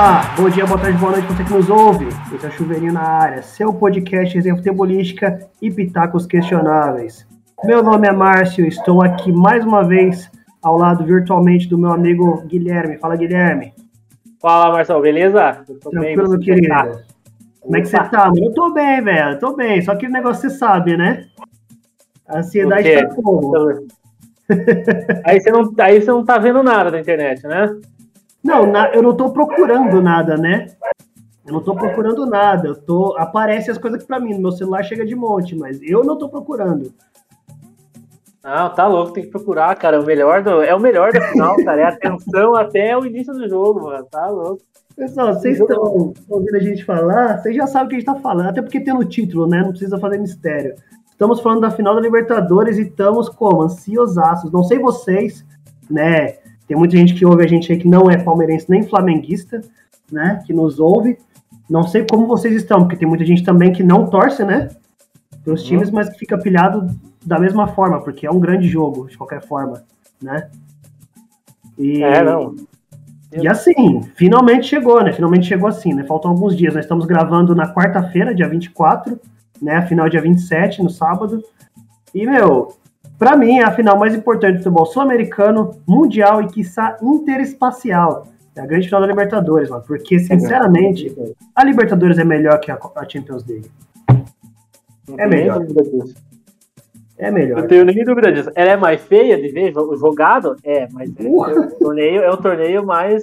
Olá, bom dia, boa tarde, boa noite você que nos ouve. Esse é o Chuveirinho na área, seu podcast de futebolística e pitacos questionáveis. Meu nome é Márcio, estou aqui mais uma vez ao lado virtualmente do meu amigo Guilherme. Fala, Guilherme. Fala, Marcelo, beleza? Tranquilo, meu querido. Tá? Como é que você tá, mano? Eu tô bem, velho, tô bem. Só que o negócio você sabe, né? A ansiedade tá como? aí, você não, aí você não tá vendo nada na internet, né? Não, na, eu não tô procurando nada, né? Eu não tô procurando nada. Eu tô, aparece as coisas aqui pra mim. No meu celular chega de monte, mas eu não tô procurando. Não, tá louco, tem que procurar, cara. O melhor do, é o melhor da final, cara. É atenção até o início do jogo, mano. Tá louco. Pessoal, vocês estão ouvindo a gente falar, vocês já sabem o que a gente tá falando, até porque tem no título, né? Não precisa fazer mistério. Estamos falando da final da Libertadores e estamos como? Ansiosaços. Não sei vocês, né? Tem muita gente que ouve a gente aí que não é palmeirense nem flamenguista, né? Que nos ouve. Não sei como vocês estão, porque tem muita gente também que não torce, né? Para os times, uhum. mas que fica pilhado da mesma forma, porque é um grande jogo, de qualquer forma, né? E, é, não. E assim, finalmente chegou, né? Finalmente chegou assim, né? Faltam alguns dias. Nós estamos gravando na quarta-feira, dia 24, né? Final dia 27, no sábado. E, meu, para mim, é a final mais importante do futebol sul-americano, mundial e, quiçá, interespacial. É a grande final da Libertadores, mano. Porque, sinceramente, a Libertadores é melhor que a, Champions League. É melhor. É melhor. Não tenho nem dúvida disso. Ela é mais feia de ver jogado? É, mas é, o torneio, é um torneio mais.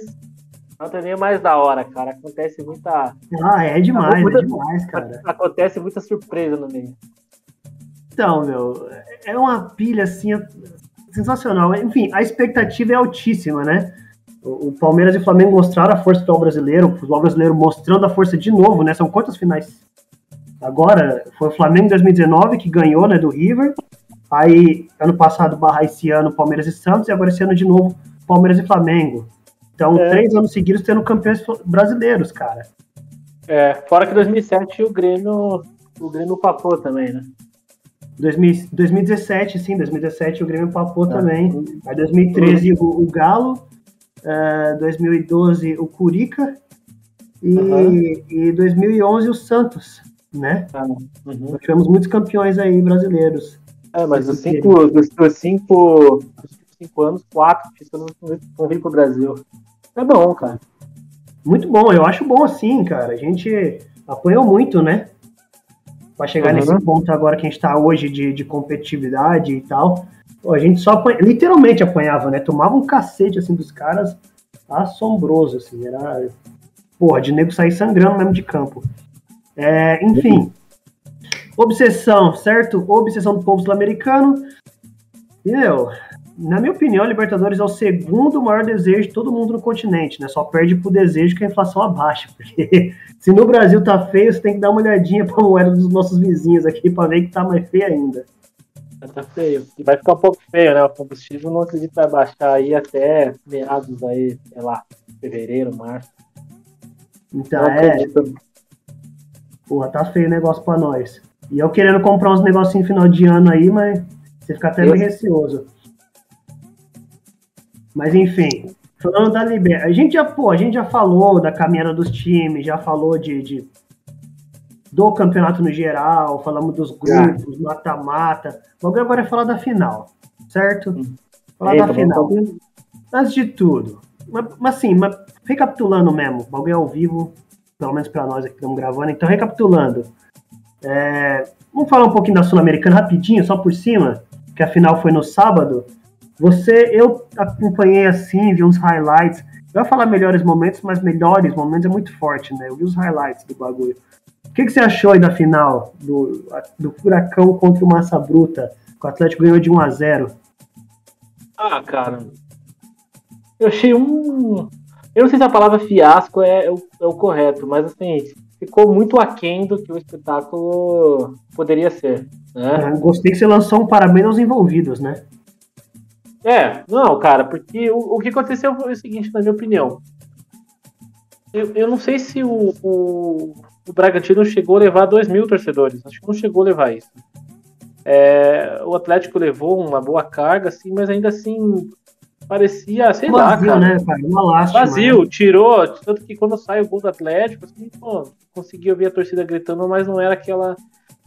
É um torneio mais da hora, cara. Acontece muita. Ah, é demais, muita, é demais, cara. Acontece muita surpresa no meio. Então, meu, é uma pilha assim sensacional. Enfim, a expectativa é altíssima, né? O, Palmeiras e o Flamengo mostraram a força do futebol brasileiro, o futebol brasileiro mostrando a força de novo, né? São quantas finais? Agora, foi o Flamengo em 2019 que ganhou, né, do River. Aí, ano passado, barra esse ano, Palmeiras e Santos, e agora esse ano de novo, Palmeiras e Flamengo. Então, é. três anos seguidos tendo campeões brasileiros, cara. É, fora que 2007 o Grêmio, o Grêmio papou também, né? 2017, sim, 2017 o Grêmio papou ah. também. Aí 2013 o, o Galo, uh, é, 2012 o Curica e, uhum. e 2011 o Santos, né? Ah, uhum. Nós tivemos muitos campeões aí brasileiros. É, mas os cinco, dos, dos cinco, cinco anos, quatro títulos vão vir pro Brasil. É bom, cara. Muito bom, eu acho bom assim, cara. A gente apoiou muito, né? Para chegar uhum. nesse ponto agora que a gente está hoje de, de competitividade e tal. A gente só apanha, literalmente apanhava, né? Tomava um cacete assim dos caras assombroso, assim, era porra, de nego sair sangrando mesmo de campo. É, enfim, obsessão, certo? Obsessão do povo sul-americano. E, meu, na minha opinião, a Libertadores é o segundo maior desejo de todo mundo no continente, né? Só perde pro desejo que a inflação abaixa. Porque se no Brasil tá feio, você tem que dar uma olhadinha pra moeda dos nossos vizinhos aqui pra ver que tá mais feio ainda. Tá feio. E vai ficar um pouco feio, né? O combustível não acredito vai baixar aí até meados aí, sei lá, fevereiro, março. Então, não é. Acredito. Porra, tá feio o negócio pra nós. E eu querendo comprar uns negocinhos final de ano aí, mas você fica até meio receoso. Mas enfim, falando da Liber, a gente já, pô, a gente já falou da caminhada dos times, já falou de, de do campeonato no geral, falamos dos grupos, mata-mata. Logo agora é falar da final, certo? Falar Eita, da final. Antes de tudo, mas, mas assim, mas, recapitulando mesmo, o bagulho é ao vivo, pelo menos para nós aqui que estamos gravando. Então, recapitulando, é, vamos falar um pouquinho da Sul-Americana rapidinho, só por cima, que a final foi no sábado. Você, eu acompanhei assim, vi uns highlights. Eu ia falar melhores momentos, mas melhores momentos é muito forte, né? Eu vi os highlights do bagulho. O que, que você achou aí da final do, do Furacão contra o Massa Bruta? O Atlético ganhou de 1 a 0 Ah, cara. Eu achei um. Eu não sei se a palavra fiasco é, é, o, é o correto, mas assim, ficou muito aquém do que o espetáculo poderia ser. Né? É, gostei que você lançou um parabéns aos envolvidos, né? É, não, cara, porque o, o que aconteceu foi o seguinte, na minha opinião. Eu, eu não sei se o, o, o Bragantino chegou a levar 2 mil torcedores. Acho que não chegou a levar isso. É, o Atlético levou uma boa carga, assim, mas ainda assim parecia, sei Vazio, lá, cara. né, cara? Uma lástima. Vazio, né? tirou. Tanto que quando sai o gol do Atlético, assim, pô, conseguia ouvir a torcida gritando, mas não era aquela,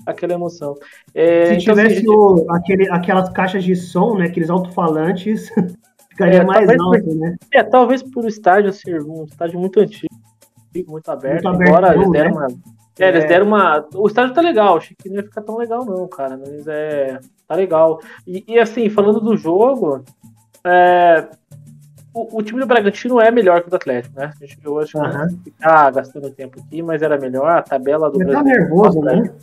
aquela emoção. É, Se então, tivesse assim, o, aquele, aquelas caixas de som, né, aqueles alto-falantes, ficaria é, mais alto, por, né? É, talvez por o estádio ser um estádio muito antigo, muito aberto, muito embora eles deram né? uma. É, eles é. deram uma. O estádio tá legal, achei que não ia ficar tão legal, não, cara. Mas é. Tá legal. E, e assim, falando do jogo, é, o, o, time do Bragantino é melhor que o do Atlético, né? Eu acho que uhum. ficar gastando tempo aqui, mas era melhor. A tabela do Ele tá nervoso, né?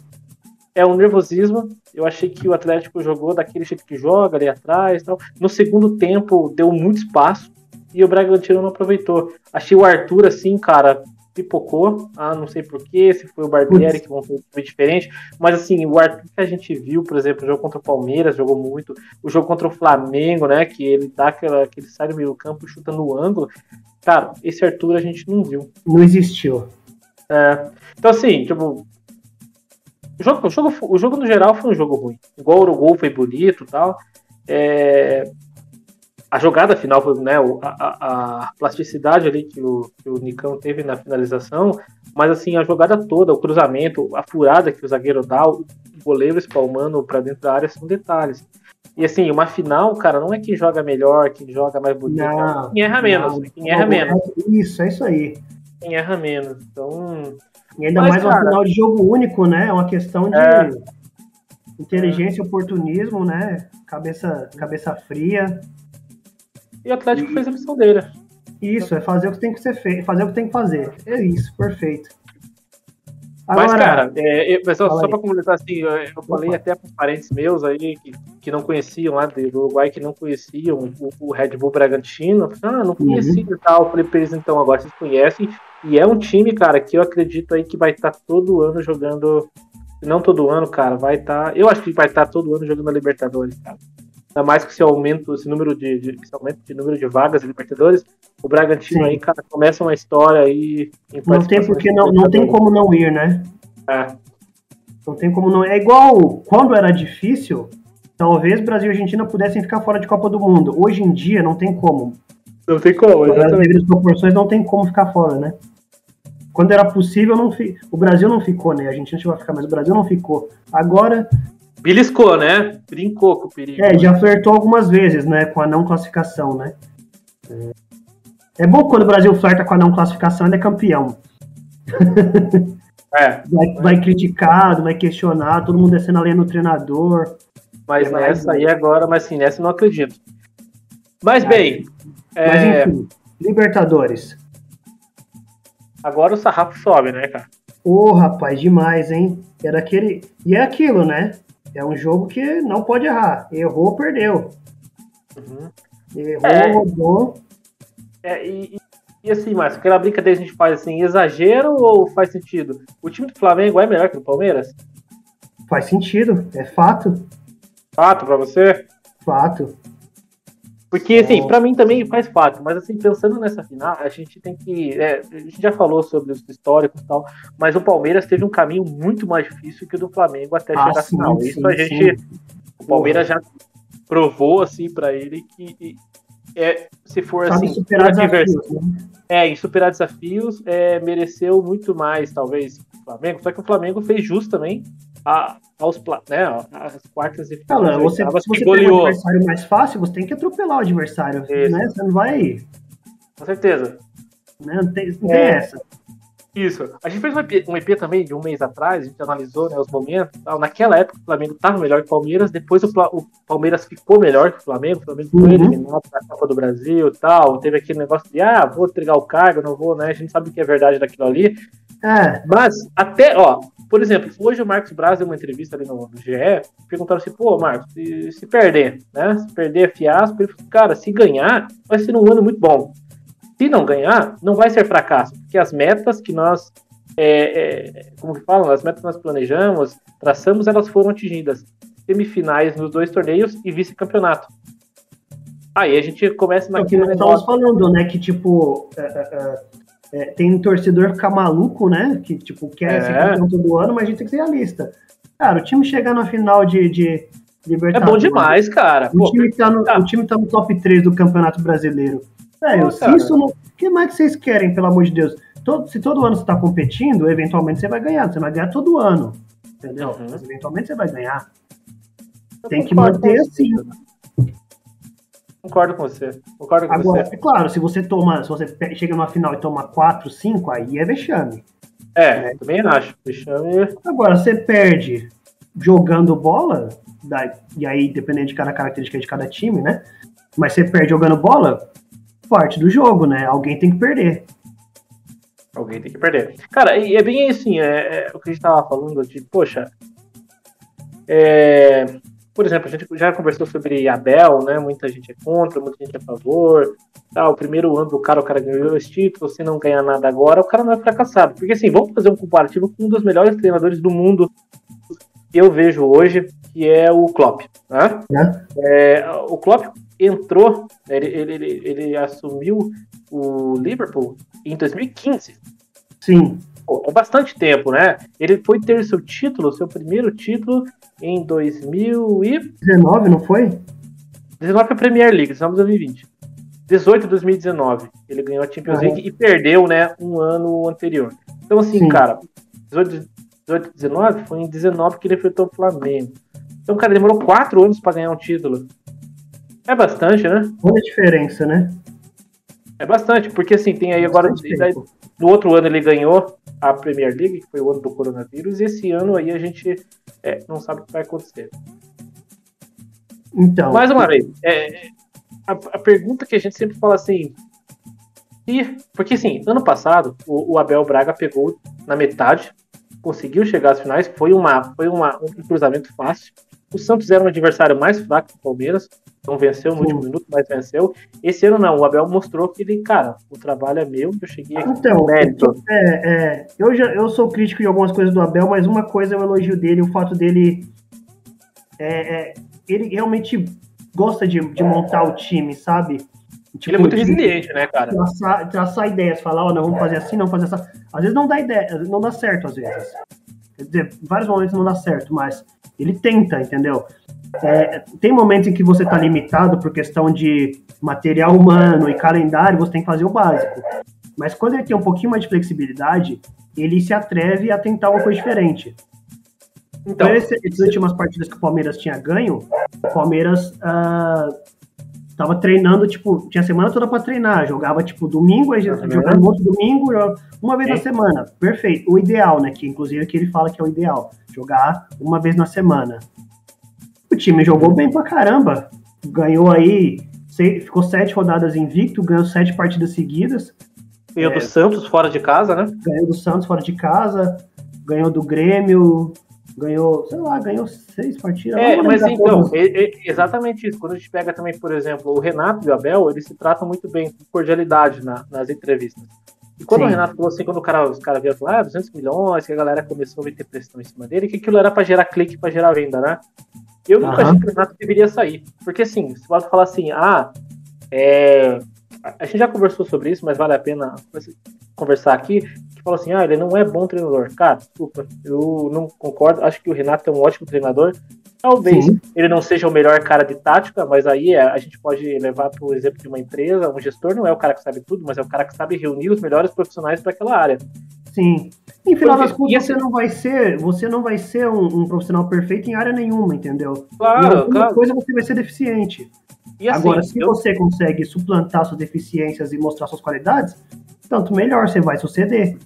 É um nervosismo. Eu achei que o Atlético jogou daquele jeito que joga ali atrás. Tal. No segundo tempo, deu muito espaço e o Bragantino não aproveitou. Achei o Arthur assim, cara, pipocou. Ah, não sei porquê, se foi o Barbieri que montou foi diferente. Mas assim, o Arthur que a gente viu, por exemplo, o jogo contra o Palmeiras, jogou muito. O jogo contra o Flamengo, né? Que ele dá aquela, que ele sai do meio campo e chuta no ângulo. Cara, esse Arthur a gente não viu. Não existiu. É, então assim, tipo. O jogo, o, jogo, o jogo no geral foi um jogo ruim. Igual o Uruguai foi bonito e tal. É, a jogada final foi né, a, a, plasticidade ali que o, que o Nicão teve na finalização, mas assim, a jogada toda, o cruzamento, a furada que o zagueiro dá, o goleiro espalmando para dentro da área são detalhes. E assim, uma final, cara, não é quem joga melhor, quem joga mais bonito, não, quem erra menos, não, quem erra não, menos. Isso, é isso aí. Quem erra menos. Então. E ainda mas, mais cara, uma final de jogo único, né? É uma questão de é, inteligência, é. oportunismo, né? Cabeça, cabeça fria. E o Atlético e... fez a missão dele. Isso, é fazer o que tem que ser feito, fazer o que tem que fazer. É isso, perfeito. Agora, Mas, cara, é, eu, só, só para completar assim, eu, eu falei até para parentes meus aí que, que não conheciam lá do Uruguai, que não conheciam o, o Red Bull Bragantino. Ah, não conhecia uhum. e tal. Eu falei pra eles, então, agora vocês conhecem. E é um time, cara, que eu acredito aí que vai estar tá todo ano jogando. Não todo ano, cara, vai estar. Tá, eu acho que vai estar tá todo ano jogando a Libertadores, cara. Ainda mais que esse aumento, esse número de, de esse aumento de número de vagas de Libertadores, o Bragantino Sim. aí, cara, começa uma história aí. Não tem porque não, não tem como não ir, né? É. Não tem como não. É igual quando era difícil, talvez Brasil e Argentina pudessem ficar fora de Copa do Mundo. Hoje em dia não tem como. Não tem como, exatamente. As proporções não tem como ficar fora, né? Quando era possível, não fi... o Brasil não ficou, né? A Argentina chegou a ficar, mas o Brasil não ficou. Agora Beliscou, né? Brincou com o perigo. É, já flertou algumas vezes, né? Com a não classificação, né? É bom quando o Brasil flerta com a não classificação, ele é campeão. É. Vai, vai criticado, vai questionar, todo mundo descendo a lenha no treinador. Mas é nessa aí agora, mas sim, nessa eu não acredito. Mas bem. Mas é... enfim, Libertadores. Agora o sarrafo sobe, né, cara? Ô, oh, rapaz, demais, hein? Era aquele. E é aquilo, né? É um jogo que não pode errar. Errou, perdeu. Uhum. Errou, é, roubou. É, e, e, assim, Márcio, aquela brincadeira a gente faz assim, exagero ou faz sentido? O time do Flamengo é melhor que o Palmeiras? Faz sentido, é fato. Fato para você? Fato. Porque, assim, para mim também faz fato, mas assim, pensando nessa final, a gente tem que. É, a gente já falou sobre os históricos e tal, mas o Palmeiras teve um caminho muito mais difícil que o do Flamengo até ah, chegar à final. Sim, Isso a gente. Sim. O Palmeiras já provou, assim, para ele que. É, se for Sabe assim, superar desafios, né? é, em superar desafios, é, mereceu muito mais, talvez, Flamengo. Só que o Flamengo fez jus também a, aos, né, as quartas de final. Não, você, se você tem um adversário mais fácil, você tem que atropelar o adversário. Né? Você não vai. Com certeza. Né? Não tem, não tem é, essa. Isso. A gente fez um EP, um EP, também de um mês atrás, a gente analisou né, os momentos. Tal. Naquela época o Flamengo estava melhor que o Palmeiras, depois o, o, Palmeiras ficou melhor que o Flamengo, o Flamengo foi uhum. eliminado da Copa do Brasil tal. Teve aquele negócio de ah, vou entregar o cargo, não vou, né? A gente sabe o que é verdade daquilo ali. É. Mas até, ó, por exemplo, hoje o Marcos Braz deu uma entrevista ali no, no GE, perguntaram assim, pô, Marcos, se, se perder, né? Se perder é fiasco, ele falou, cara, se ganhar, vai ser um ano muito bom. Se não ganhar, não vai ser fracasso, porque as metas que nós, é, é, como que falam, as metas que nós planejamos, traçamos, elas foram atingidas. Semifinais nos dois torneios e vice-campeonato. Aí a gente começa naquele negócio... Nós falando, né, que tipo, é, tem torcedor ficar maluco, né? Que, tipo, quer é. ser campeão todo ano, mas a gente tem que ser realista. Cara, o time chegar na final de, de, É bom demais, cara. O, Pô, time tá no, tá. o time tá no top 3 do Campeonato Brasileiro. Velho, se isso não. O que mais que vocês querem, pelo amor de Deus? Todo, se todo ano você tá competindo, eventualmente você vai ganhar. Você vai ganhar todo ano. Entendeu? Uhum. Mas eventualmente você vai ganhar. Eu Tem que manter assim. Concordo com você. Concordo com Agora, você. é claro, se você toma, se você chega numa final e toma 4, 5, aí é vexame. É, né? também acho. Vexame. Agora, você perde jogando bola, e aí dependendo de cada característica de cada time, né? Mas você perde jogando bola, parte do jogo, né? Alguém tem que perder. Alguém tem que perder. Cara, e é bem assim, é, é o que a gente tava falando de, poxa, é, por exemplo, a gente já conversou sobre Abel, né? Muita gente é contra, muita gente é a favor. Tá, o primeiro ano do cara, o cara ganhou esse título, se não ganhar nada agora, o cara não é fracassado. Porque assim, vamos fazer um comparativo com um dos melhores treinadores do mundo que eu vejo hoje, que é o Klopp. Né? É. É, o Klopp entrou, ele, ele, ele, ele assumiu o Liverpool em 2015. Sim. Pô, é bastante tempo, né? Ele foi ter seu título, seu primeiro título, em 2019, não foi? 19 foi a Premier League, 19 2020. 18 2019, ele ganhou a Champions League e perdeu, né, um ano anterior. Então, assim, Sim. cara, 18, 18 19 foi em 19 que ele enfrentou o Flamengo. Então, cara, demorou quatro anos para ganhar um título. É bastante, né? Olha a diferença, né? É bastante, porque assim, tem aí agora. Daí, no outro ano ele ganhou a Premier League, que foi o ano do coronavírus, e esse ano aí a gente é, não sabe o que vai acontecer. Então. Mais uma vez, é, a, a, pergunta que a gente sempre fala assim. E, porque assim, ano passado, o, o, Abel Braga pegou na metade, conseguiu chegar às finais, foi, uma, foi uma, um cruzamento fácil. O Santos era um adversário mais fraco que o Palmeiras, não venceu no último minuto, mas venceu. Esse ano não, o Abel mostrou que ele, cara, o trabalho é meu, eu cheguei aqui então, mérito. É, é, eu, já, eu sou crítico de algumas coisas do Abel, mas uma coisa é o elogio dele, o fato dele. É, é, ele realmente gosta de, de montar o time, sabe? Tipo, ele é muito resiliente, né, cara? Traçar, traçar ideias, falar, ó, oh, não, vamos fazer assim, não fazer essa. Às vezes não dá ideia, não dá certo, às vezes. Quer dizer, vários momentos não dá certo, mas ele tenta, entendeu? É, tem momentos em que você está limitado por questão de material humano e calendário, você tem que fazer o básico. Mas quando ele tem um pouquinho mais de flexibilidade, ele se atreve a tentar uma coisa diferente. Então, esse, essas últimas partidas que o Palmeiras tinha ganho, o Palmeiras estava uh, treinando, tipo, tinha semana toda para treinar, jogava, tipo, domingo, aí jogava outro domingo, uma vez é. na semana. Perfeito. O ideal, né, que inclusive que ele fala que é o ideal, jogar uma vez na semana. O time jogou bem pra caramba. Ganhou aí, ficou sete rodadas invicto, ganhou sete partidas seguidas. Ganhou é, do Santos fora de casa, né? Ganhou do Santos fora de casa, ganhou do Grêmio, ganhou, sei lá, ganhou seis partidas. É, mas então, é, é exatamente isso. Quando a gente pega também, por exemplo, o Renato e o Abel, eles se tratam muito bem, com cordialidade na, nas entrevistas. E quando Sim. o Renato falou assim, quando o cara, os caras vieram falar, ah, 200 milhões, que a galera começou a ter pressão em cima dele, que aquilo era para gerar clique, para gerar venda, né? Eu nunca achei que o Renato deveria sair. Porque assim, você pode falar assim, ah, é... a gente já conversou sobre isso, mas vale a pena conversar aqui, fala assim, ah, ele não é bom treinador. Cara, desculpa, eu não concordo, acho que o Renato é um ótimo treinador. Talvez Sim. ele não seja o melhor cara de tática, mas aí é, a gente pode levar para o exemplo de uma empresa, um gestor não é o cara que sabe tudo, mas é o cara que sabe reunir os melhores profissionais para aquela área. Sim. Em final das contas, você não vai ser, você não vai ser um, um, profissional perfeito em área nenhuma, entendeu? Claro, claro. coisa você vai ser deficiente. Assim, Agora, se eu... você consegue suplantar suas deficiências e mostrar suas qualidades, tanto melhor você vai suceder.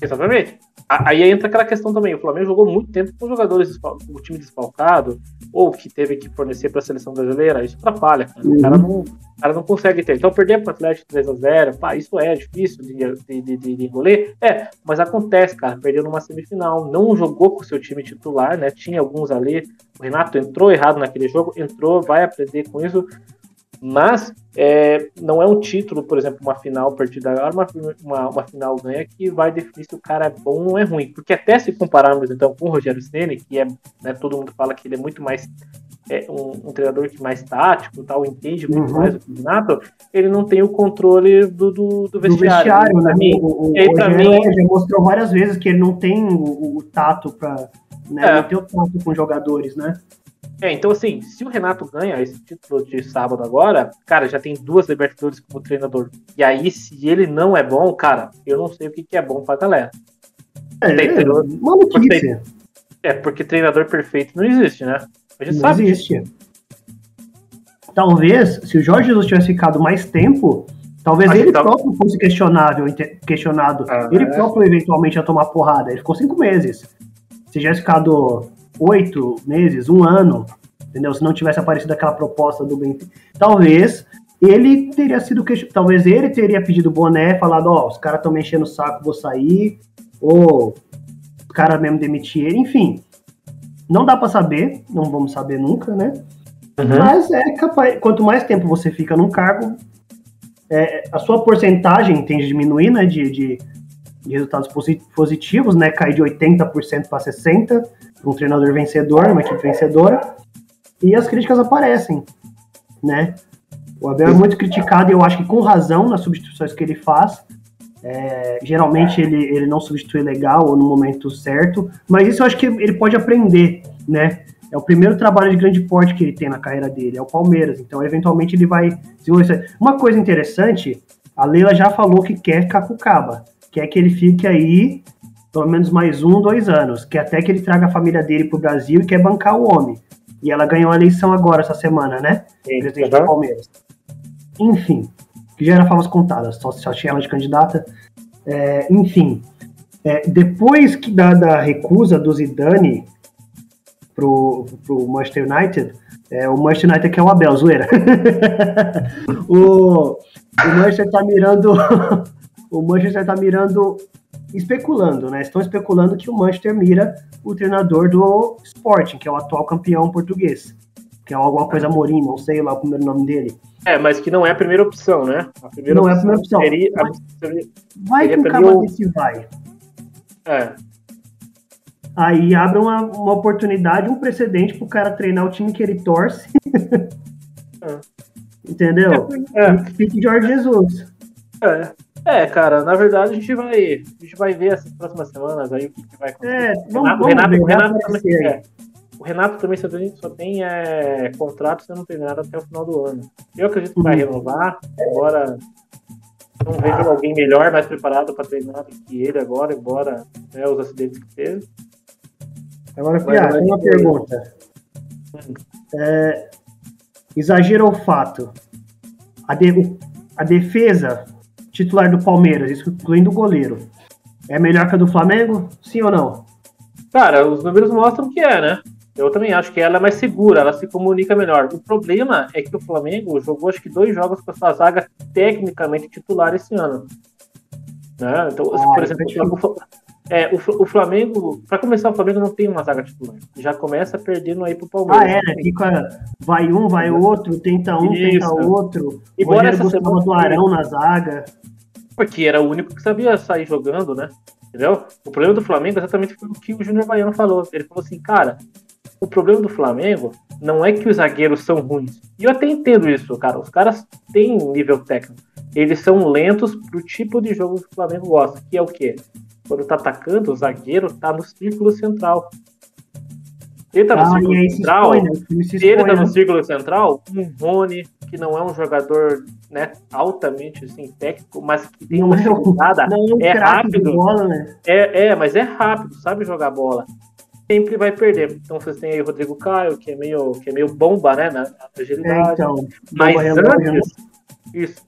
Exatamente. Aí entra aquela questão também. O Flamengo jogou muito tempo com jogadores, o time desfalcado, ou que teve que fornecer para a seleção brasileira. Isso atrapalha, cara. Uhum. O, cara não, o cara não consegue ter. Então, perder para o Atlético 3x0, pá, isso é difícil de, de, de, de, engolir. É, mas acontece, cara. Perdeu numa semifinal. Não jogou com o seu time titular, né? Tinha alguns ali. O Renato entrou errado naquele jogo, entrou, vai aprender com isso. Mas é, não é um título, por exemplo, uma final perdida agora, uma, uma, uma, final ganha que vai definir se o cara é bom ou é ruim. Porque até se compararmos então com o Rogério Ceni, que é, né, todo mundo fala que ele é muito mais é, um, um, treinador que mais tático, tal, entende muito uhum. mais o Renato, ele não tem o controle do, do, do vestiário. Do vestiário né? Mim, o, o, e aí, o mim, já mostrou várias vezes que ele não tem o, o tato para né, é. não tem o tato com jogadores, né? É, então assim, se o Renato ganha esse título de sábado agora, cara, já tem duas Libertadores como treinador. E aí, se ele não é bom, cara, eu não sei o que, que é bom pra galera. É, Tem, é, treinador- maluquice. É, porque treinador perfeito não existe, né? A gente Não sabe disso. existe. Talvez, se o Jorge Jesus tivesse ficado mais tempo, talvez Acho ele que tal- próprio fosse questionável, inte- questionado. Ah, ele é. próprio eventualmente ia tomar porrada. Ele ficou cinco meses. Se tivesse ficado oito meses, um ano, entendeu? Se não tivesse aparecido aquela proposta do Benfica, talvez ele teria sido question... talvez ele teria pedido boné, falado, ó, os caras estão me enchendo o saco, vou sair, ou os caras mesmo demitir ele, enfim. Não dá pra saber, não vamos saber nunca, né? Uhum. Mas é capaz, quanto mais tempo você fica num cargo, é, a sua porcentagem tende a diminuir, né, de, de, de resultados posi- positivos, né, cai de 80% para 60% para um treinador vencedor, uma equipe vencedora, e as críticas aparecem, né. O Abel é muito criticado e eu acho que com razão nas substituições que ele faz. É, geralmente ele, ele não substitui legal ou no momento certo, mas isso eu acho que ele pode aprender, né? É o primeiro trabalho de grande porte que ele tem na carreira dele, é o Palmeiras. Então, eventualmente, ele vai desenvolver. Uma coisa interessante, a Leila já falou que quer Cacucaba, quer que ele fique aí pelo menos mais um, dois anos, que até que ele traga a família dele pro Brasil e quer bancar o homem. E ela ganhou a eleição agora, essa semana, né? Sim. Presidente Uhum. do Palmeiras. Enfim, que já era famas contadas, só, só tinha ela de candidata. É, enfim, é, depois que da, da recusa do Zidane pro, pro Manchester United, é, o Manchester United quer o Abel, zoeira. o, o Manchester tá mirando. o Manchester tá mirando. Especulando, né? Estão especulando que o Manchester mira o treinador do Sporting, que é o atual campeão português. Que é alguma coisa Morim, não sei lá o primeiro nome dele. É, mas que não é a primeira opção, né? A primeira Não é a primeira opção. Seria, Mas- seria- Vai que o vai. é, Aí abre uma, uma oportunidade, um precedente pro cara treinar o time que ele torce. Entendeu? é, Pique Jorge Jesus. é. É, cara, na verdade a gente vai, a gente vai ver essas próximas semanas aí o que, vai acontecer. É, O vamos, Renato, vamos o Renato, o Renato também, é, o Renato também só tem, só tem é, contrato sendo treinado até o final do ano. Eu acredito que vai Uhum. renovar, embora não vejo alguém melhor, mais preparado para treinar do que ele agora, embora né, os acidentes que teve. Agora, vai, tem uma pergunta. É, exagero ou fato? A, de- o- a defesa titular do Palmeiras, incluindo o goleiro, é melhor que a do Flamengo? Sim ou não? Cara, os números mostram que é, né? Eu também acho que ela é mais segura, ela se comunica melhor. O problema é que o Flamengo jogou acho que dois jogos com a sua zaga tecnicamente titular esse ano. Né? Então, Ah, por exemplo, é o é, o, Fla- o Flamengo, para começar, o Flamengo não tem uma zaga titular. Já começa perdendo aí pro Palmeiras. Ah, é? Fica, vai um, vai outro, tenta um, tenta Isso. outro. E O bora Rogério essa semana- do Arão na zaga. Porque era o único que sabia sair jogando, né? Entendeu? O problema do Flamengo exatamente foi o que o Júnior Baiano falou. Ele falou assim, cara, o problema do Flamengo não é que os zagueiros são ruins. E eu até entendo isso, cara. Os caras têm nível técnico. Eles são lentos pro tipo de jogo que o Flamengo gosta, que é o quê? Quando tá atacando, o zagueiro tá no círculo central. Ele tá no Ah, círculo aí se central. expõe, né? Se Se ele tá né? no círculo central, um Rony, que não é um jogador né, altamente assim, técnico, mas que tem uma Não é é é rápido. bola, né? é, é, mas é rápido, sabe jogar bola. Sempre vai perder. Então vocês têm aí o Rodrigo Caio, que é meio, que é meio bomba, né? Na, na É, agilidade. então. mas né? antes. Isso.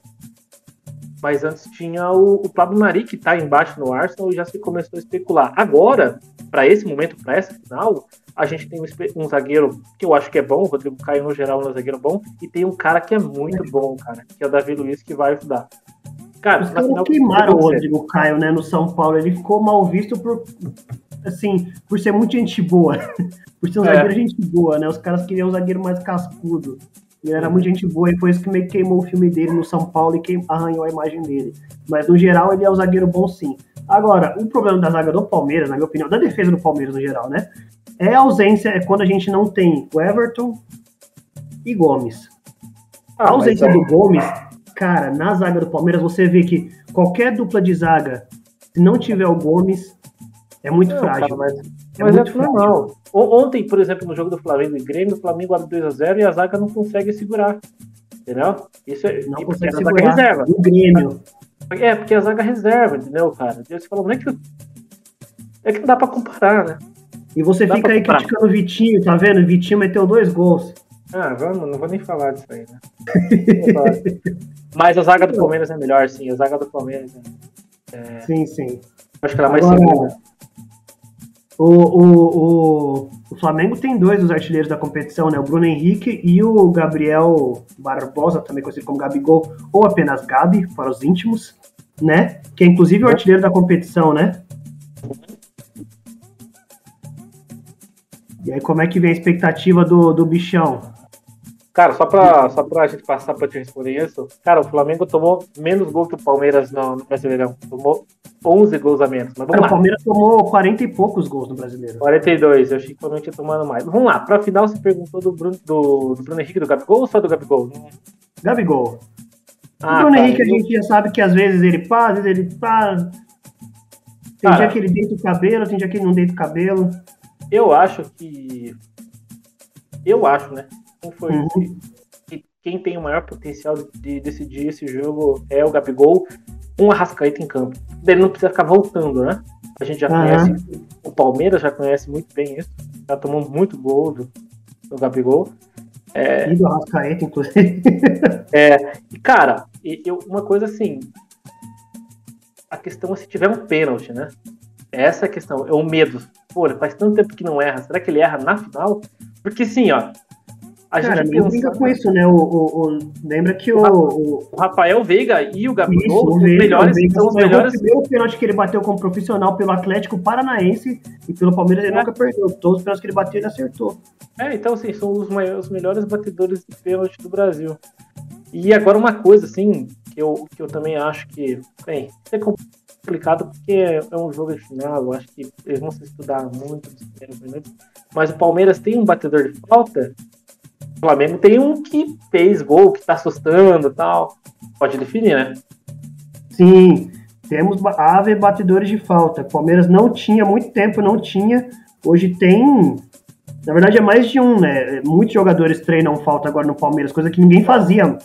Mas antes tinha o, o Pablo Mari, que tá embaixo no Arsenal e já se começou a especular. Agora, para esse momento, para essa final, a gente tem um, um zagueiro que eu acho que é bom, o Rodrigo Caio no geral é um zagueiro bom, e tem um cara que é muito bom, cara, que é o Davi Luiz, que vai ajudar. Cara, Os caras queimaram o Rodrigo Caio, né, no São Paulo. Ele ficou mal visto por, assim, por ser muito gente boa. por ser um É. zagueiro gente boa, né? Os caras queriam um zagueiro mais cascudo. Ele era muito gente boa e foi isso que meio que queimou o filme dele no São Paulo e arranhou a imagem dele. Mas, no geral, ele é um zagueiro bom sim. Agora, o problema da zaga do Palmeiras, na minha opinião, da defesa do Palmeiras no geral, né? É a ausência, é quando a gente não tem o Everton e Gomes. Ah, A ausência é- do Gomes, cara, na zaga do Palmeiras, você vê que qualquer dupla de zaga, se não tiver o Gomes, é muito Não, frágil. cara, mas é mas é normal. Ontem, por exemplo, no jogo do Flamengo e Grêmio, o Flamengo abre 2x0 e a zaga não consegue segurar. Entendeu? Isso é Não e consegue segurar. reserva. O Grêmio. É, porque a zaga reserva, entendeu, cara? Você fala, não é que. É que não dá pra comparar, né? E você Dá fica aí criticando o Vitinho, tá vendo? O Vitinho meteu dois gols. Ah, vamos, não vou nem falar disso aí, né? Mas a zaga do Palmeiras é melhor, sim. A zaga do Palmeiras é. Sim, sim. Acho que ela é mais Agora, segura. O, o, o, o Flamengo tem dois dos artilheiros da competição, né? O Bruno Henrique e o Gabriel Barbosa, também conhecido como Gabigol, ou apenas Gabi, para os íntimos, né? Que é inclusive o artilheiro da competição, né? E aí, como é que vem a expectativa do, do bichão? Cara, só pra, só pra gente passar pra te responder isso, cara, o Flamengo tomou menos gol que o Palmeiras no, no Brasileirão. Tomou 11 gols a menos. Mas Cara, vamos o lá. Palmeiras tomou 40 e poucos gols no brasileiro. 42, eu achei que o Flamengo tinha tomado mais. Vamos lá, pra final você perguntou do Bruno, do, do Bruno Henrique do Gabigol ou só do Gabigol? Gabigol. Ah, o Bruno tá, Henrique a eu- gente já sabe que às vezes ele pá, às vezes ele pá. Tem Cara. dia que ele deita o cabelo, tem dia que ele não deita o cabelo. Eu acho que. Eu acho, né? Quem, foi, Uhum. que quem tem o maior potencial de decidir esse jogo é o Gabigol com o Arrascaeta em campo. Ele não precisa ficar voltando, né? A gente já Aham. conhece, o Palmeiras já conhece muito bem isso. Já tomou muito gol do, do Gabigol. E do Arrascaeta, inclusive. E, cara, eu, uma coisa assim. A questão é se tiver um pênalti, né? Essa é a questão, é o medo. Pô, faz tanto tempo que não erra. Será que ele erra na final? Porque sim, ó. A Cara, gente pensa, brinca com isso, né? O, o- o- lembra que o, o, o Rafael Veiga e o isso, Gabigol o os Veiga- melhores, Veiga são os melhores. O primeiro pênalti que ele bateu como profissional pelo Atlético Paranaense e pelo Palmeiras ele É. nunca perdeu. Todos os pênaltis que ele bateu, ele acertou. É, então, assim, são os, maiores, os melhores batedores de pênalti do Brasil. E agora uma coisa, assim, que eu, que eu também acho que, bem, é complicado porque é um jogo de final, eu acho que eles vão se estudar muito mas o Palmeiras tem um batedor de falta, Flamengo tem um que fez gol, que tá assustando tal. Pode definir, né? Sim, temos ave batedores de falta. Palmeiras não tinha, muito tempo não tinha. Hoje tem. Na verdade, é mais de um, né? Muitos jogadores treinam falta agora no Palmeiras, coisa que ninguém fazia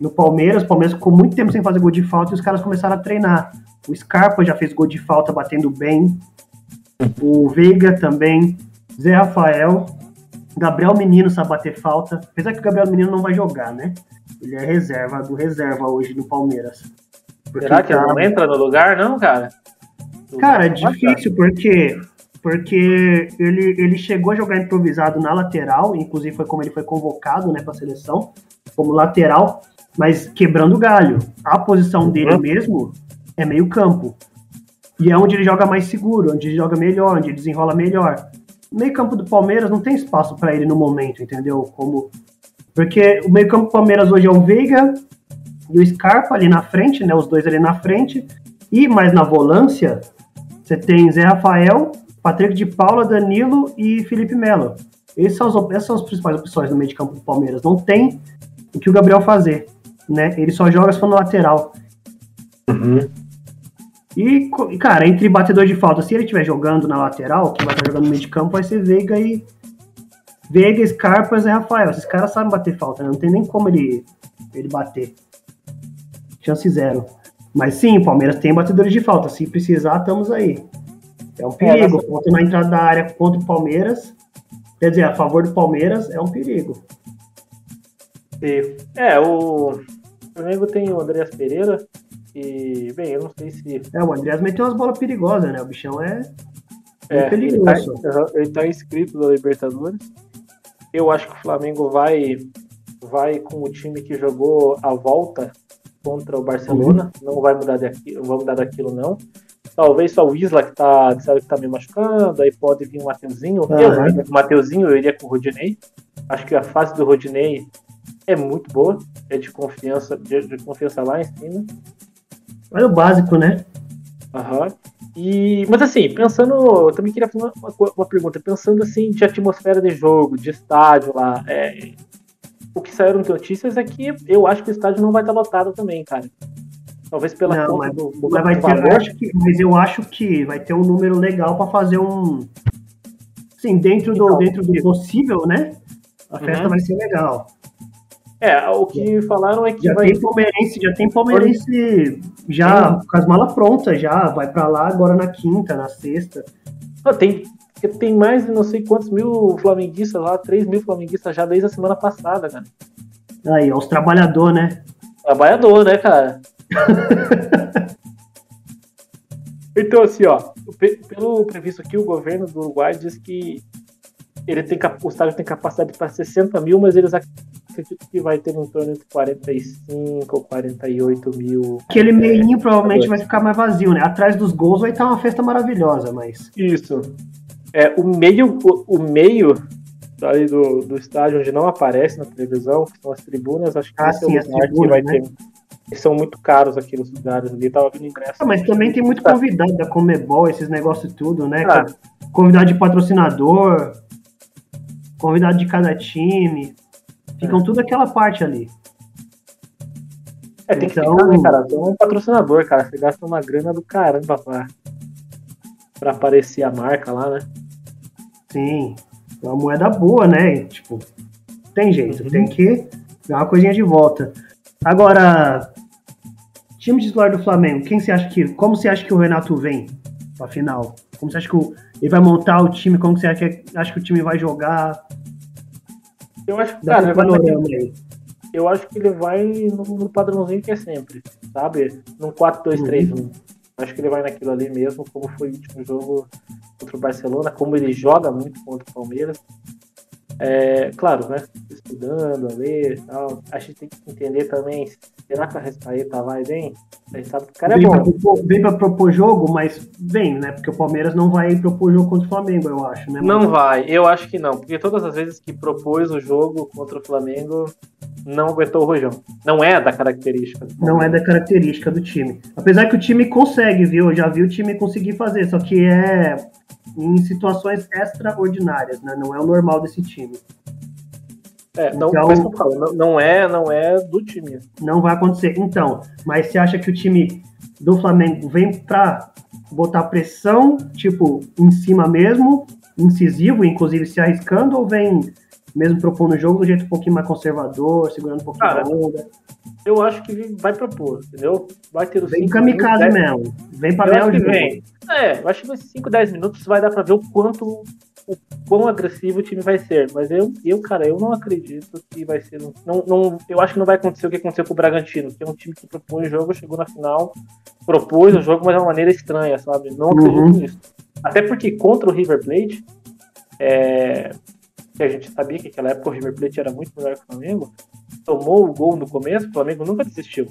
no Palmeiras. O Palmeiras ficou muito tempo sem fazer gol de falta e os caras começaram a treinar. O Scarpa já fez gol de falta batendo bem. O Veiga também. Zé Rafael. Gabriel Menino sabe bater falta. Apesar que o Gabriel Menino não vai jogar, né? Ele é reserva, do reserva hoje no Palmeiras. Porque Será que ele tá- não entra no lugar, não, cara? Cara, é difícil, porque porque ele, ele chegou a jogar improvisado na lateral, inclusive foi como ele foi convocado né, para a seleção, como lateral, mas quebrando o galho. A posição dele Uhum. mesmo é meio campo. E é onde ele joga mais seguro, onde ele joga melhor, onde ele desenrola melhor. O meio campo do Palmeiras não tem espaço para ele no momento, entendeu? Como porque o meio campo do Palmeiras hoje é o Veiga e o Scarpa ali na frente, né? Os dois ali na frente. E mais na volância, você tem Zé Rafael, Patrick de Paula, Danilo e Felipe Melo. Esses são os- essas são as principais opções no meio de campo do Palmeiras. Não tem o que o Gabriel fazer, né? Ele só joga se for no lateral. Uhum. E, cara, entre batedor de falta, se ele estiver jogando na lateral, quem vai estar jogando no meio de campo vai ser Veiga e. Veiga, Scarpa e Rafael. Esses caras sabem bater falta, né? Não tem nem como ele, ele bater. Chance zero. Mas sim, o Palmeiras tem batedores de falta. Se precisar, estamos aí. É um perigo. nossa- Falta na entrada da área contra o Palmeiras. Quer dizer, a favor do Palmeiras é um perigo. É, o Flamengo tem o Andreas Pereira. E, bem, eu não sei se. É, o Andreas meteu umas bolas perigosas, né? O bichão é. É, ele, tá, ele tá inscrito na Libertadores. Eu acho que o Flamengo vai, vai com o time que jogou a volta contra o Barcelona. Não vai mudar daqui, não vai mudar daquilo, não. Talvez só o Isla que tá, sabe, que tá meio machucado, aí pode vir o Mateuzinho. Eu iria com o Mateuzinho, eu iria com o Rodinei. Acho que a fase do Rodinei é muito boa, é de confiança, de, de confiança lá em cima. Olha o básico, né? Aham. E, mas assim, pensando, eu também queria fazer uma, uma pergunta, pensando assim de atmosfera de jogo, de estádio lá, é, o que saíram de notícias é que eu acho que o estádio não vai estar lotado também, cara. Talvez pela Não, conta mas- do, do, Mas, vai do ter, eu acho que, mas eu acho que vai ter um número legal para fazer um Sim, dentro do, então, dentro do possível, né? A festa uhum. vai ser legal. É, o que falaram é que já vai... tem palmeirense, já tem palmeirense já com as malas prontas já, vai para lá agora na quinta, na sexta. Ah, tem tem mais de não sei quantos mil flamenguistas lá, 3 mil flamenguistas já desde a semana passada, cara. Aí, os trabalhador, né? Trabalhador, né, cara? então, assim, ó, pelo previsto aqui, o governo do Uruguai diz que ele tem, o estádio tem capacidade para 60 mil, mas eles acredito que vai ter um torno entre 45 ou 48 mil. Aquele meinho provavelmente vai ficar mais vazio, né? Atrás dos gols vai estar uma festa maravilhosa, mas. Isso. É, o meio, o, o meio ali do, do estádio onde não aparece na televisão, que são as tribunas, acho que ah, sim, é lugar que vai né? ter. são muito caros aqui nos lugares ali, tava vindo ingresso. Ah, mas também tem muito convidado da Comebol, esses negócios tudo, né? Ah. Convidado de patrocinador, convidado de cada time. Ficam é. tudo aquela parte ali. É, tem então... que ficar, né, cara? Tem um patrocinador, cara. Você gasta uma grana do caramba pra, pra aparecer a marca lá, né? Sim. É uma moeda boa, né? Tipo, tem jeito. Uhum. Tem que dar uma coisinha de volta. Agora, time titular do Flamengo, quem você acha que. Como você acha que o Renato vem pra final? Como você acha que o, ele vai montar o time? Como você acha que, acha que o time vai jogar? Eu acho que, cara, vai eu acho que ele vai no, no, padrãozinho que é sempre, sabe? Num 4-2-3-1. Uhum. Acho que ele vai naquilo ali mesmo, como foi o último jogo contra o Barcelona, como ele joga muito contra o Palmeiras. É, claro, né? Estudando a ler e tal. A gente tem que entender também. Será que a Respaeta vai bem? A gente sabe que o cara é vem bom. Pra propor, vem pra propor jogo, mas vem, né? Porque o Palmeiras não vai propor jogo contra o Flamengo, eu acho, né? Não vai, eu acho que não. Porque todas as vezes que propôs o jogo contra o Flamengo, não aguentou o rojão. Não é da característica. não é da característica do time. Apesar que o time consegue, viu? Eu já vi o time conseguir fazer, só que é em situações extraordinárias, né? Não é o normal desse time. É, não, então, falo, não, não, é, não é do time. Não vai acontecer. Então, mas você acha que o time do Flamengo vem para botar pressão, tipo, em cima mesmo, incisivo, inclusive se arriscando, ou vem mesmo propondo o jogo do jeito um pouquinho mais conservador, segurando um pouquinho Cara, a onda? Eu acho que vai propor, entendeu? Vai ter os Vem kamikaze mesmo. Vem ganhar o jogo. Vem. É, eu acho que nesses 5, 10 minutos vai dar para ver o quanto o quão agressivo o time vai ser. Mas eu, eu, cara, eu não acredito que vai ser. Não, não, eu acho que não vai acontecer o que aconteceu com o Bragantino, que é um time que propõe o jogo, chegou na final, propôs o jogo, mas de uma maneira estranha, sabe? Não acredito uhum. nisso. Até porque contra o River Plate, é, que a gente sabia que naquela época o River Plate era muito melhor que o Flamengo, tomou o gol no começo, o Flamengo nunca desistiu.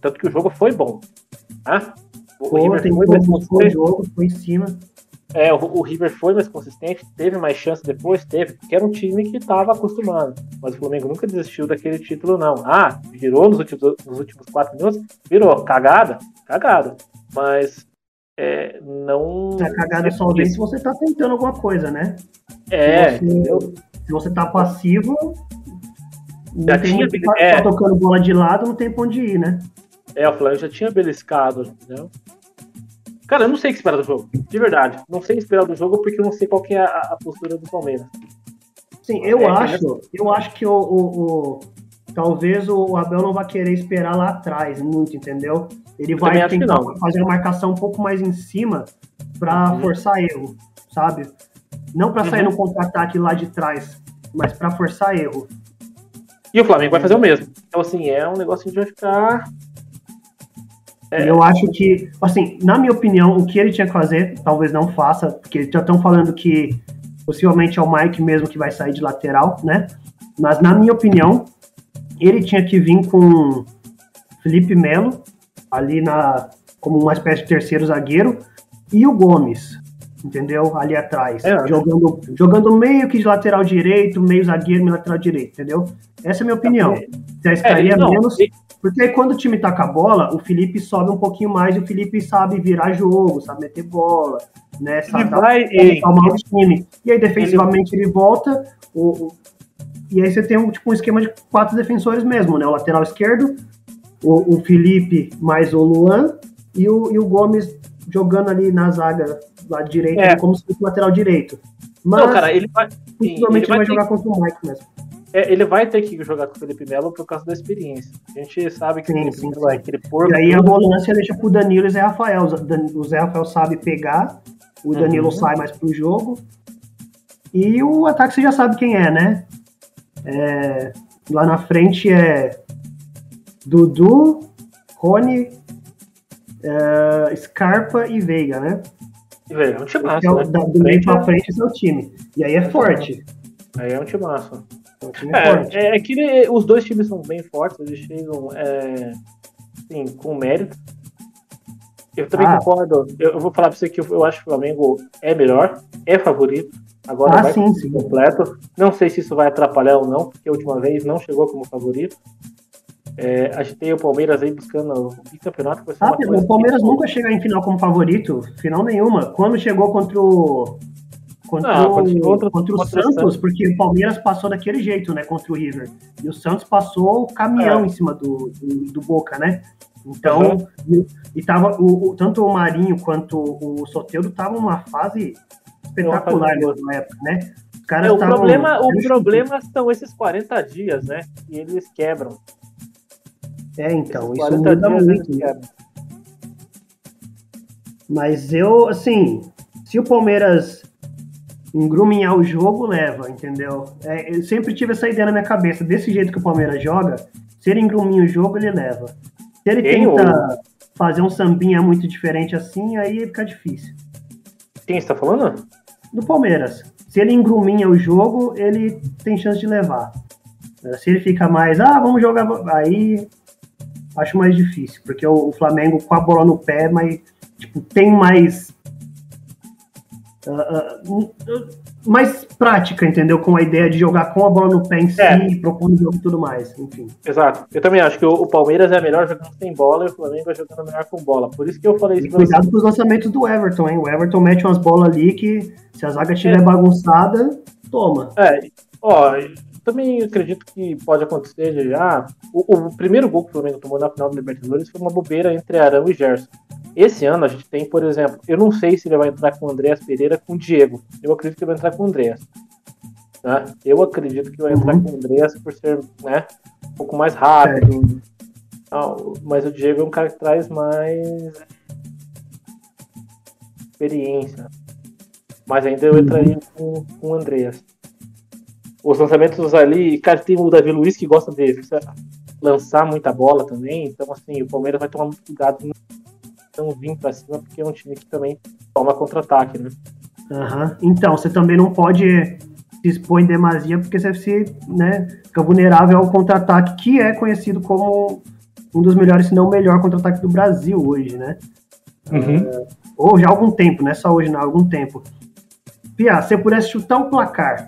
Tanto que o jogo foi bom. Tá? O Pô, River foi mais consistente. jogo, foi em cima. É, o, o, River foi mais consistente, teve mais chance depois, teve, porque era um time que estava acostumado. Mas o Flamengo nunca desistiu daquele título, não. Ah, virou nos últimos, nos últimos quatro minutos? Virou. Cagada? Cagada. Mas é, não. A cagada só vem se você tá tentando alguma coisa, né? É. Se você, se você tá passivo, já tinha muito, é, tá tocando bola de lado, não tem pra onde ir, né? É, o Flamengo já tinha beliscado, entendeu? Cara, eu não sei o que esperar do jogo, de verdade. Não sei o que esperar do jogo porque eu não sei qual que é a, a postura do Palmeiras. Sim, eu é, acho, eu acho que o, o, o, talvez o Abel não vai querer esperar lá atrás muito, entendeu? Ele eu vai tentar fazer uma marcação um pouco mais em cima para uhum. forçar erro, sabe? Não para sair uhum. no contra-ataque lá de trás, mas para forçar erro. E o Flamengo vai fazer o mesmo. Então, assim, é um negócio de vai ficar. É... Eu acho que, assim, na minha opinião, o que ele tinha que fazer, talvez não faça, porque já estão falando que possivelmente é o Mike mesmo que vai sair de lateral, né? Mas na minha opinião, ele tinha que vir com Felipe Melo, ali na como uma espécie de terceiro zagueiro, e o Gomes, entendeu? Ali atrás, é, jogando, jogando meio que de lateral direito, meio zagueiro, meio lateral direito, entendeu? Essa é a minha opinião. Você ficaria é, menos. Porque aí quando o time tá com a bola, o Felipe sobe um pouquinho mais e o Felipe sabe virar jogo, sabe meter bola, né? Sabe, ele vai, ele, o time. E aí defensivamente ele, ele volta, o, e aí você tem um, tipo, um esquema de quatro defensores mesmo, né? O lateral esquerdo, o, o Felipe mais o Luan e o, e o Gomes jogando ali na zaga lá direito, é. como se fosse lateral direito. Mas Não, cara, ele vai. possivelmente ele vai vai jogar contra o Mike mesmo. É, ele vai ter que jogar com o Felipe Melo por causa da experiência. A gente sabe que Sim, o Felipe sim, Melo é aquele porco. E aí a volância deixa pro Danilo e Zé Rafael. O Zé Rafael sabe pegar, o Danilo Uhum. sai mais pro jogo. E o ataque você já sabe quem é, né? É, lá na frente é Dudu, Rony, é, Scarpa e Veiga, né? Velho, é um time Esse é o- né? da- do meio pra é- frente esse é o time. E aí é forte. Aí é um time massa. É um time forte. É, é que os dois times são bem fortes, eles chegam é, com mérito. Eu também Ah. concordo. Eu, eu vou falar pra você que eu, eu acho que o Flamengo é melhor, é favorito. Agora Ah, vai sim, sim. completo. Não sei se isso vai atrapalhar ou não, porque a última vez não chegou como favorito. É, a gente tem o Palmeiras aí buscando o ser Ah, o Palmeiras nunca chega em final como favorito, final nenhuma. Quando chegou contra o. Contra, Não, o, contra- contra o Santos, Santos. porque o Palmeiras passou daquele jeito, né? Contra o River. E o Santos passou o caminhão É. em cima do, do, do Boca, né? Então, Uhum. e, e tava, o, o- tanto o Marinho quanto o Soteldo estavam numa fase espetacular nessa época, né? Os caras É, o estavam- problema, o problema são esses 40 dias, né? Que eles quebram. É, então, isso muda muito. né? Mas eu, assim, se o Palmeiras engruminhar o jogo, leva, entendeu? É, eu sempre tive essa ideia na minha cabeça. Desse jeito que o Palmeiras joga, se ele engruminha o jogo, ele leva. Se ele Quem, tenta fazer um sambinha muito diferente assim, aí fica difícil. Quem você tá falando? Do Palmeiras. Se ele engruminha o jogo, ele tem chance de levar. Se ele fica mais, ah, vamos jogar. Aí acho mais difícil, porque o, o Flamengo com a bola no pé, mas tipo, tem mais. ah, ah, mais prática, entendeu? Com a ideia de jogar com a bola no pé em si, É. propondo o jogo e tudo mais. Enfim. Exato. Eu também acho que o, o Palmeiras é melhor jogando sem bola e o Flamengo é jogando melhor com bola. Por isso que eu falei E isso você. cuidado com os lançamentos do Everton, hein? O Everton mete umas bolas ali que, se a zaga estiver É. bagunçada, toma. É, ó, também acredito que pode acontecer de ah, o, o primeiro gol que o Flamengo tomou na final do Libertadores foi uma bobeira entre Arão e Gerson. Esse ano a gente tem, por exemplo, eu não sei se ele vai entrar com o Andréas Pereira com o Diego. Eu acredito que ele vai entrar com o Andréas. Né? Eu acredito que vai entrar Uhum. com o Andréas por ser né, um pouco mais rápido. Ah, mas o Diego é um cara que traz mais experiência. Mas ainda eu entraria com, com o Andreas. Os lançamentos ali, cara, tem o Davi Luiz que gosta de lançar muita bola também. Então, assim, o Palmeiras vai tomar muito cuidado não vir pra cima, porque é um time que também toma contra-ataque, né? Aham. Então, você também não pode se expor em demasia, porque você se, né, fica vulnerável ao contra-ataque, que é conhecido como um dos melhores, se não o melhor contra-ataque do Brasil hoje, né? Ou já há algum tempo, não é só hoje, não, há algum tempo. Pia, se você pudesse chutar um placar,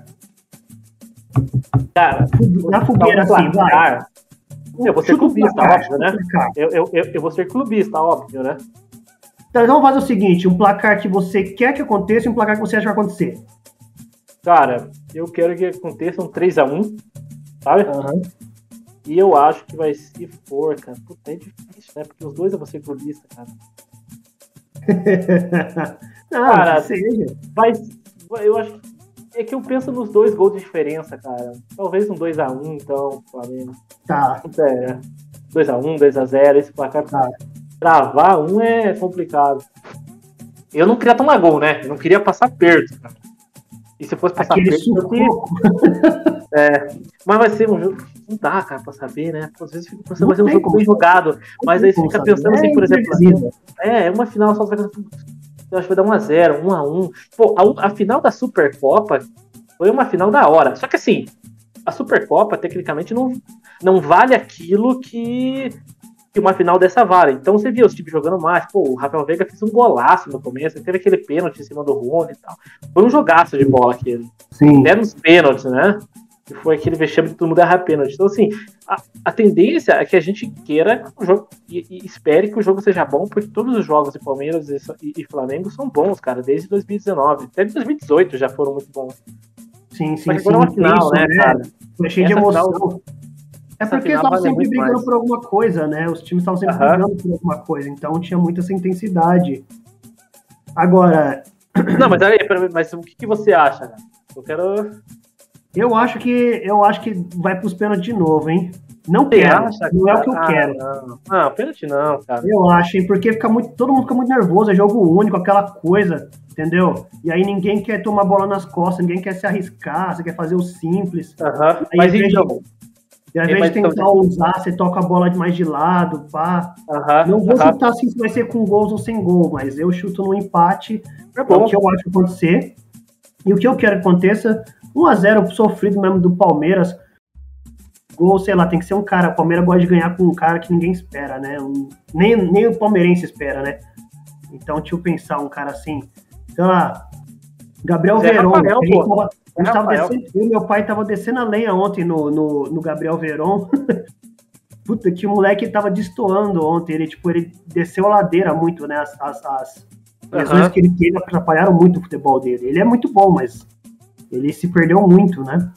Cara, na fogueira tá um assim, vai. Eu vou ser Chuta clubista, placar, óbvio, né? Eu, eu, eu, eu vou ser clubista, óbvio, né? Então vamos fazer o seguinte, um placar que você quer que aconteça e um placar que você acha que vai acontecer. Cara, eu quero que aconteça um 3x1, sabe? Aham. E eu acho que vai se for, cara. Puta, é difícil, né? Porque os dois eu vou ser clubista, cara. Não, Cara, seja. Vai, eu acho que é que eu penso nos dois gols de diferença, cara. Talvez um 2x1, então, Flamengo. Tá. É, 2x1, 2x0, esse placar. Tá. Travar um é complicado. Eu não queria tomar gol, né? Eu não queria passar perto, cara. E se fosse passar Aquele perto, eu queria- sufoco. Mas vai ser um jogo. Não dá, cara, pra saber, né? Às vezes fica pensando, vai ser um jogo bem jogado. Mas aí você fica pensando assim, por exemplo, É É, uma final só vai. Eu acho que vai dar 1x0, 1x1. Pô, a, a final da Supercopa foi uma final da hora. Só que assim, a Supercopa, tecnicamente, não, não vale aquilo que, que uma final dessa vale. Então você viu os times jogando mais. Pô, o Rafael Veiga fez um golaço no começo, teve aquele pênalti em cima do Rony e tal. Foi um jogaço de bola aquele Sim. até nos pênaltis, né? Que foi aquele vexame que todo mundo erra pênalti. Então, assim, a, a tendência é que a gente queira que o jogo e, e espere que o jogo seja bom, porque todos os jogos de Palmeiras e, e- e Flamengo são bons, cara, desde 2019. Até 2018 já foram muito bons. Sim, sim, Mas sim. agora é uma final, Isso, né, cara? Foi cheio de emoção. final- é porque final estavam vale sempre brigando mais. por alguma coisa, né? Os times estavam sempre Aham. brigando por alguma coisa, então tinha muita essa intensidade. Agora, Não, mas aí, mas o que, que você acha? Né? Eu quero. Eu acho que eu acho que vai para os pênaltis de novo, hein? Não quero, não é o que eu ah, quero. Não, não, pênalti não, cara. Eu acho, hein? Porque fica muito, todo mundo fica muito nervoso, é jogo único, aquela coisa, entendeu? E aí ninguém quer tomar bola nas costas, ninguém quer se arriscar, você quer fazer o simples. Uhum. Mas então, e ao invés de tentar então... usar, você toca a bola mais de lado, pá. Uhum, não vou uhum. chutar assim se vai ser com gols ou sem gol, mas eu chuto no empate, é, é o que eu acho que acontecer. E o que eu quero que aconteça, 1x0 sofrido mesmo do Palmeiras. Gol, sei lá, tem que ser um cara. O Palmeiras gosta de ganhar com um cara que ninguém espera, né? Um, nem, nem o palmeirense espera, né? Então, deixa eu pensar um cara assim. Sei lá, Gabriel Zé Verón. Rafael, tava, tava descendo, eu meu pai tava descendo a lenha ontem no, no, no Gabriel Verón. Puta, que o moleque tava destoando ontem. Ele, tipo, ele desceu a ladeira muito, né? As, as, as lesões uhum. que ele teve atrapalharam muito o futebol dele. Ele é muito bom, mas ele se perdeu muito, né?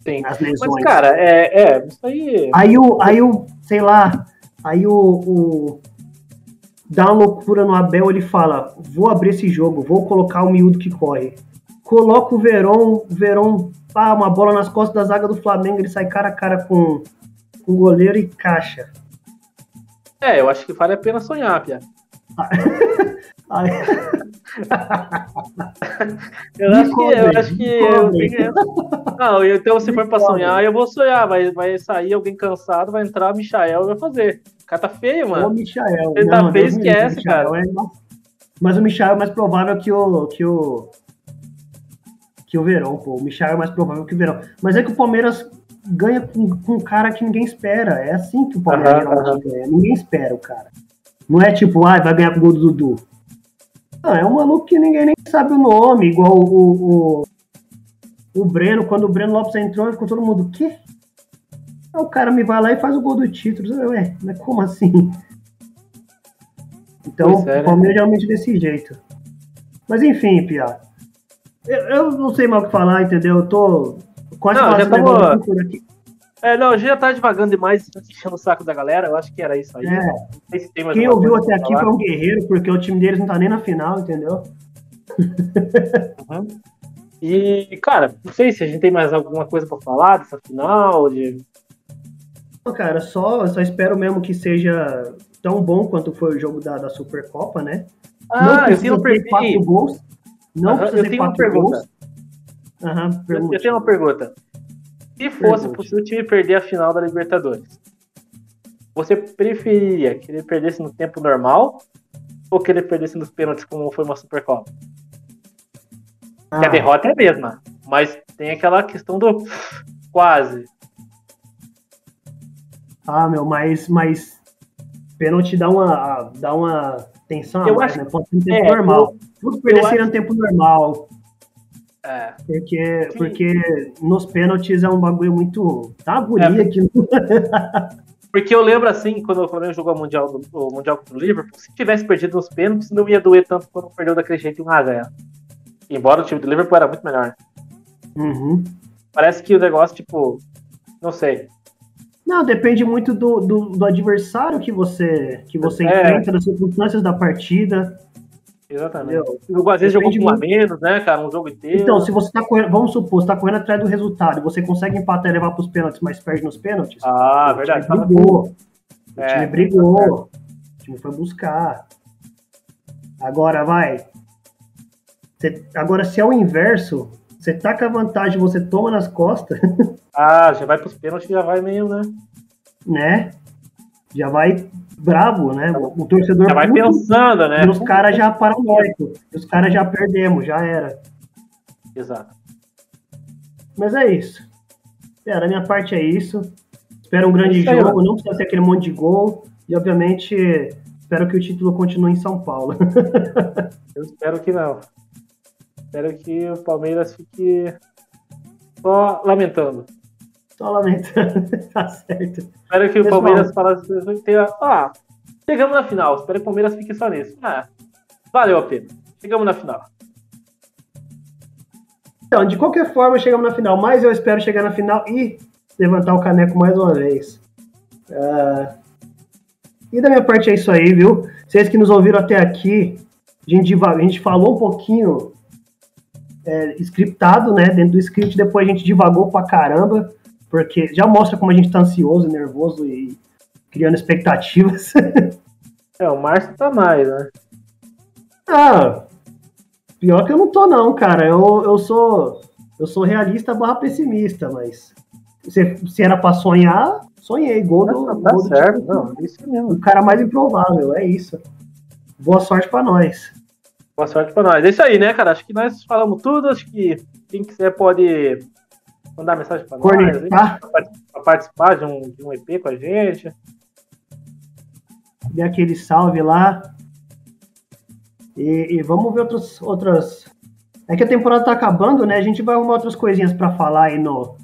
Sim. As lesões. Mas, cara, é, é isso aí. Aí o, aí o, sei lá, aí o, o dá uma loucura no Abel, ele fala: vou abrir esse jogo, vou colocar o miúdo que corre. Coloca o Verón, o Verón, pá, uma bola nas costas da zaga do Flamengo, ele sai cara a cara com, com o goleiro e caixa. É, eu acho que vale a pena sonhar, Pia. eu, acho que, eu acho que eu tenho... Não, então se for pra sonhar, eu vou sonhar. Vai, vai sair alguém cansado, vai entrar o Michael e vai fazer. O cara tá feio, mano. O Michael. Ele tá feio, esquece, cara. É... Mas o Michael é mais provável que o. Que o que o Verão, pô. O Michael é mais provável que o Verão. Mas é que o Palmeiras ganha com, com um cara que ninguém espera. É assim que o Palmeiras ganha. Ninguém espera o cara. Não é tipo, ah, vai ganhar com o gol do Dudu. Não, é um maluco que ninguém nem sabe o nome, igual o, o, o Breno, quando o Breno Lopes entrou, ficou todo mundo, o quê? Aí o cara me vai lá e faz o gol do título. Ué, mas como assim? Então, é, o Palmeiras é realmente desse jeito. Mas enfim, Pia. Eu, eu, não sei mais o que falar, entendeu? Eu tô quase não, já tava... aqui. É, não, já tá devagando demais, enchendo o saco da galera, eu acho que era isso aí. É. Se Quem ouviu até aqui falar. foi um guerreiro, porque o time deles não tá nem na final, entendeu? Uhum. E, cara, não sei se a gente tem mais alguma coisa para falar dessa final, de... Cara, só, só espero mesmo que seja tão bom quanto foi o jogo da, da Supercopa, né? Ah, não eu tenho ter quatro gols. Não uhum, precisa ter quatro gols. Uhum, eu, eu tenho uma pergunta. Se fosse possível o time perder a final da Libertadores, você preferiria que ele perdesse no tempo normal ou que ele perdesse nos pênaltis como foi uma Supercopa? Ah. A derrota é a mesma, mas tem aquela questão do quase. Ah, meu, mas, mas pênalti dá uma, dá uma tensão mais, acho, né? Pode ser no tempo é, normal. Tudo perder no tempo normal. É. Porque, porque nos pênaltis é um bagulho muito. Tá agonia é. aqui. Porque eu lembro assim, quando o Flamengo jogou o Mundial, do, o mundial contra o Liverpool, se tivesse perdido nos pênaltis, não ia doer tanto quando perdeu daquele jeito 1x0. Embora o time do Liverpool era muito melhor. Uhum. Parece que o negócio, tipo, não sei. Não, depende muito do, do, do adversário que você, que você é. enfrenta, das circunstâncias da partida. Exatamente. O às vezes jogou com um a menos, né, cara? Um jogo inteiro. Então, se você tá correndo, vamos supor, você tá correndo atrás do resultado e você consegue empatar e levar pros pênaltis, mas perde nos pênaltis. Ah, o verdade. Time brigou. O é, time brigou. É. O time foi buscar. Agora vai. Você, agora, se é o inverso, você tá com a vantagem, você toma nas costas. ah, já vai pros pênaltis, já vai meio, né? Né? Já vai bravo, né? O torcedor. Já vai pensando, né? E os caras já paranoico. Os caras já perdemos, já era. Exato. Mas é isso. É, da minha parte é isso. Espero um grande jogo, não precisa ser aquele monte de gol. E obviamente espero que o título continue em São Paulo. Eu espero que não. Espero que o Palmeiras fique só lamentando. Só lamentando, tá certo. Espero que o Palmeiras falasse. Ah, chegamos na final. Espero que o Palmeiras fique só nisso. Ah, valeu a pena. Chegamos na final. Então, de qualquer forma, chegamos na final. Mas eu espero chegar na final e levantar o caneco mais uma vez. Uh... E da minha parte é isso aí, viu? Vocês que nos ouviram até aqui, A gente, a gente falou um pouquinho é, scriptado, né? Dentro do script, depois a gente divagou pra caramba, porque já mostra como a gente tá ansioso, nervoso e criando expectativas. É, o Márcio tá mais, né? Ah, pior que eu não tô não, cara. Eu, eu sou eu sou realista barra pessimista, mas se, se era pra sonhar, sonhei. Gol do, Não, tá gol do certo, time. não, isso mesmo. O cara mais improvável, é isso. Boa sorte pra nós. Boa sorte pra nós. É isso aí, né, cara? Acho que nós falamos tudo. Acho que quem quiser pode mandar mensagem pra nós. Pra pra participar de um, de um EP com a gente. Dê aquele salve lá. E, e vamos ver outros, outras. É que a temporada tá acabando, né? A gente vai arrumar outras coisinhas pra falar aí no.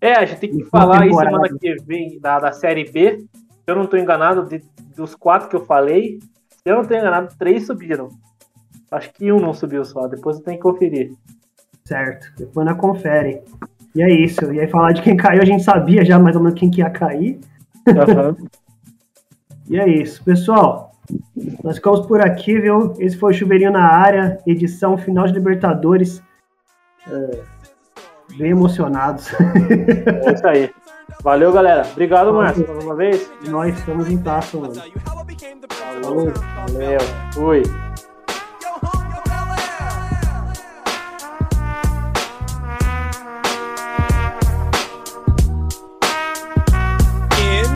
É, a gente tem que falar aí semana que vem da, da série B. Se eu não tô enganado, de- dos quatro que eu falei, se eu não tô enganado, três subiram. Acho que um não subiu só, depois eu tenho que conferir. Certo. Depois nós confere. E é isso. E aí falar de quem caiu, a gente sabia já mais ou menos quem que ia cair. E é isso. Pessoal, nós ficamos por aqui, viu? Esse foi o Chuveirinho na área, edição final de Libertadores. É, bem emocionados. É isso aí. Valeu, galera. Obrigado, Márcio, mais uma vez. Nós estamos em taça, mano. Falou. Valeu. Fui.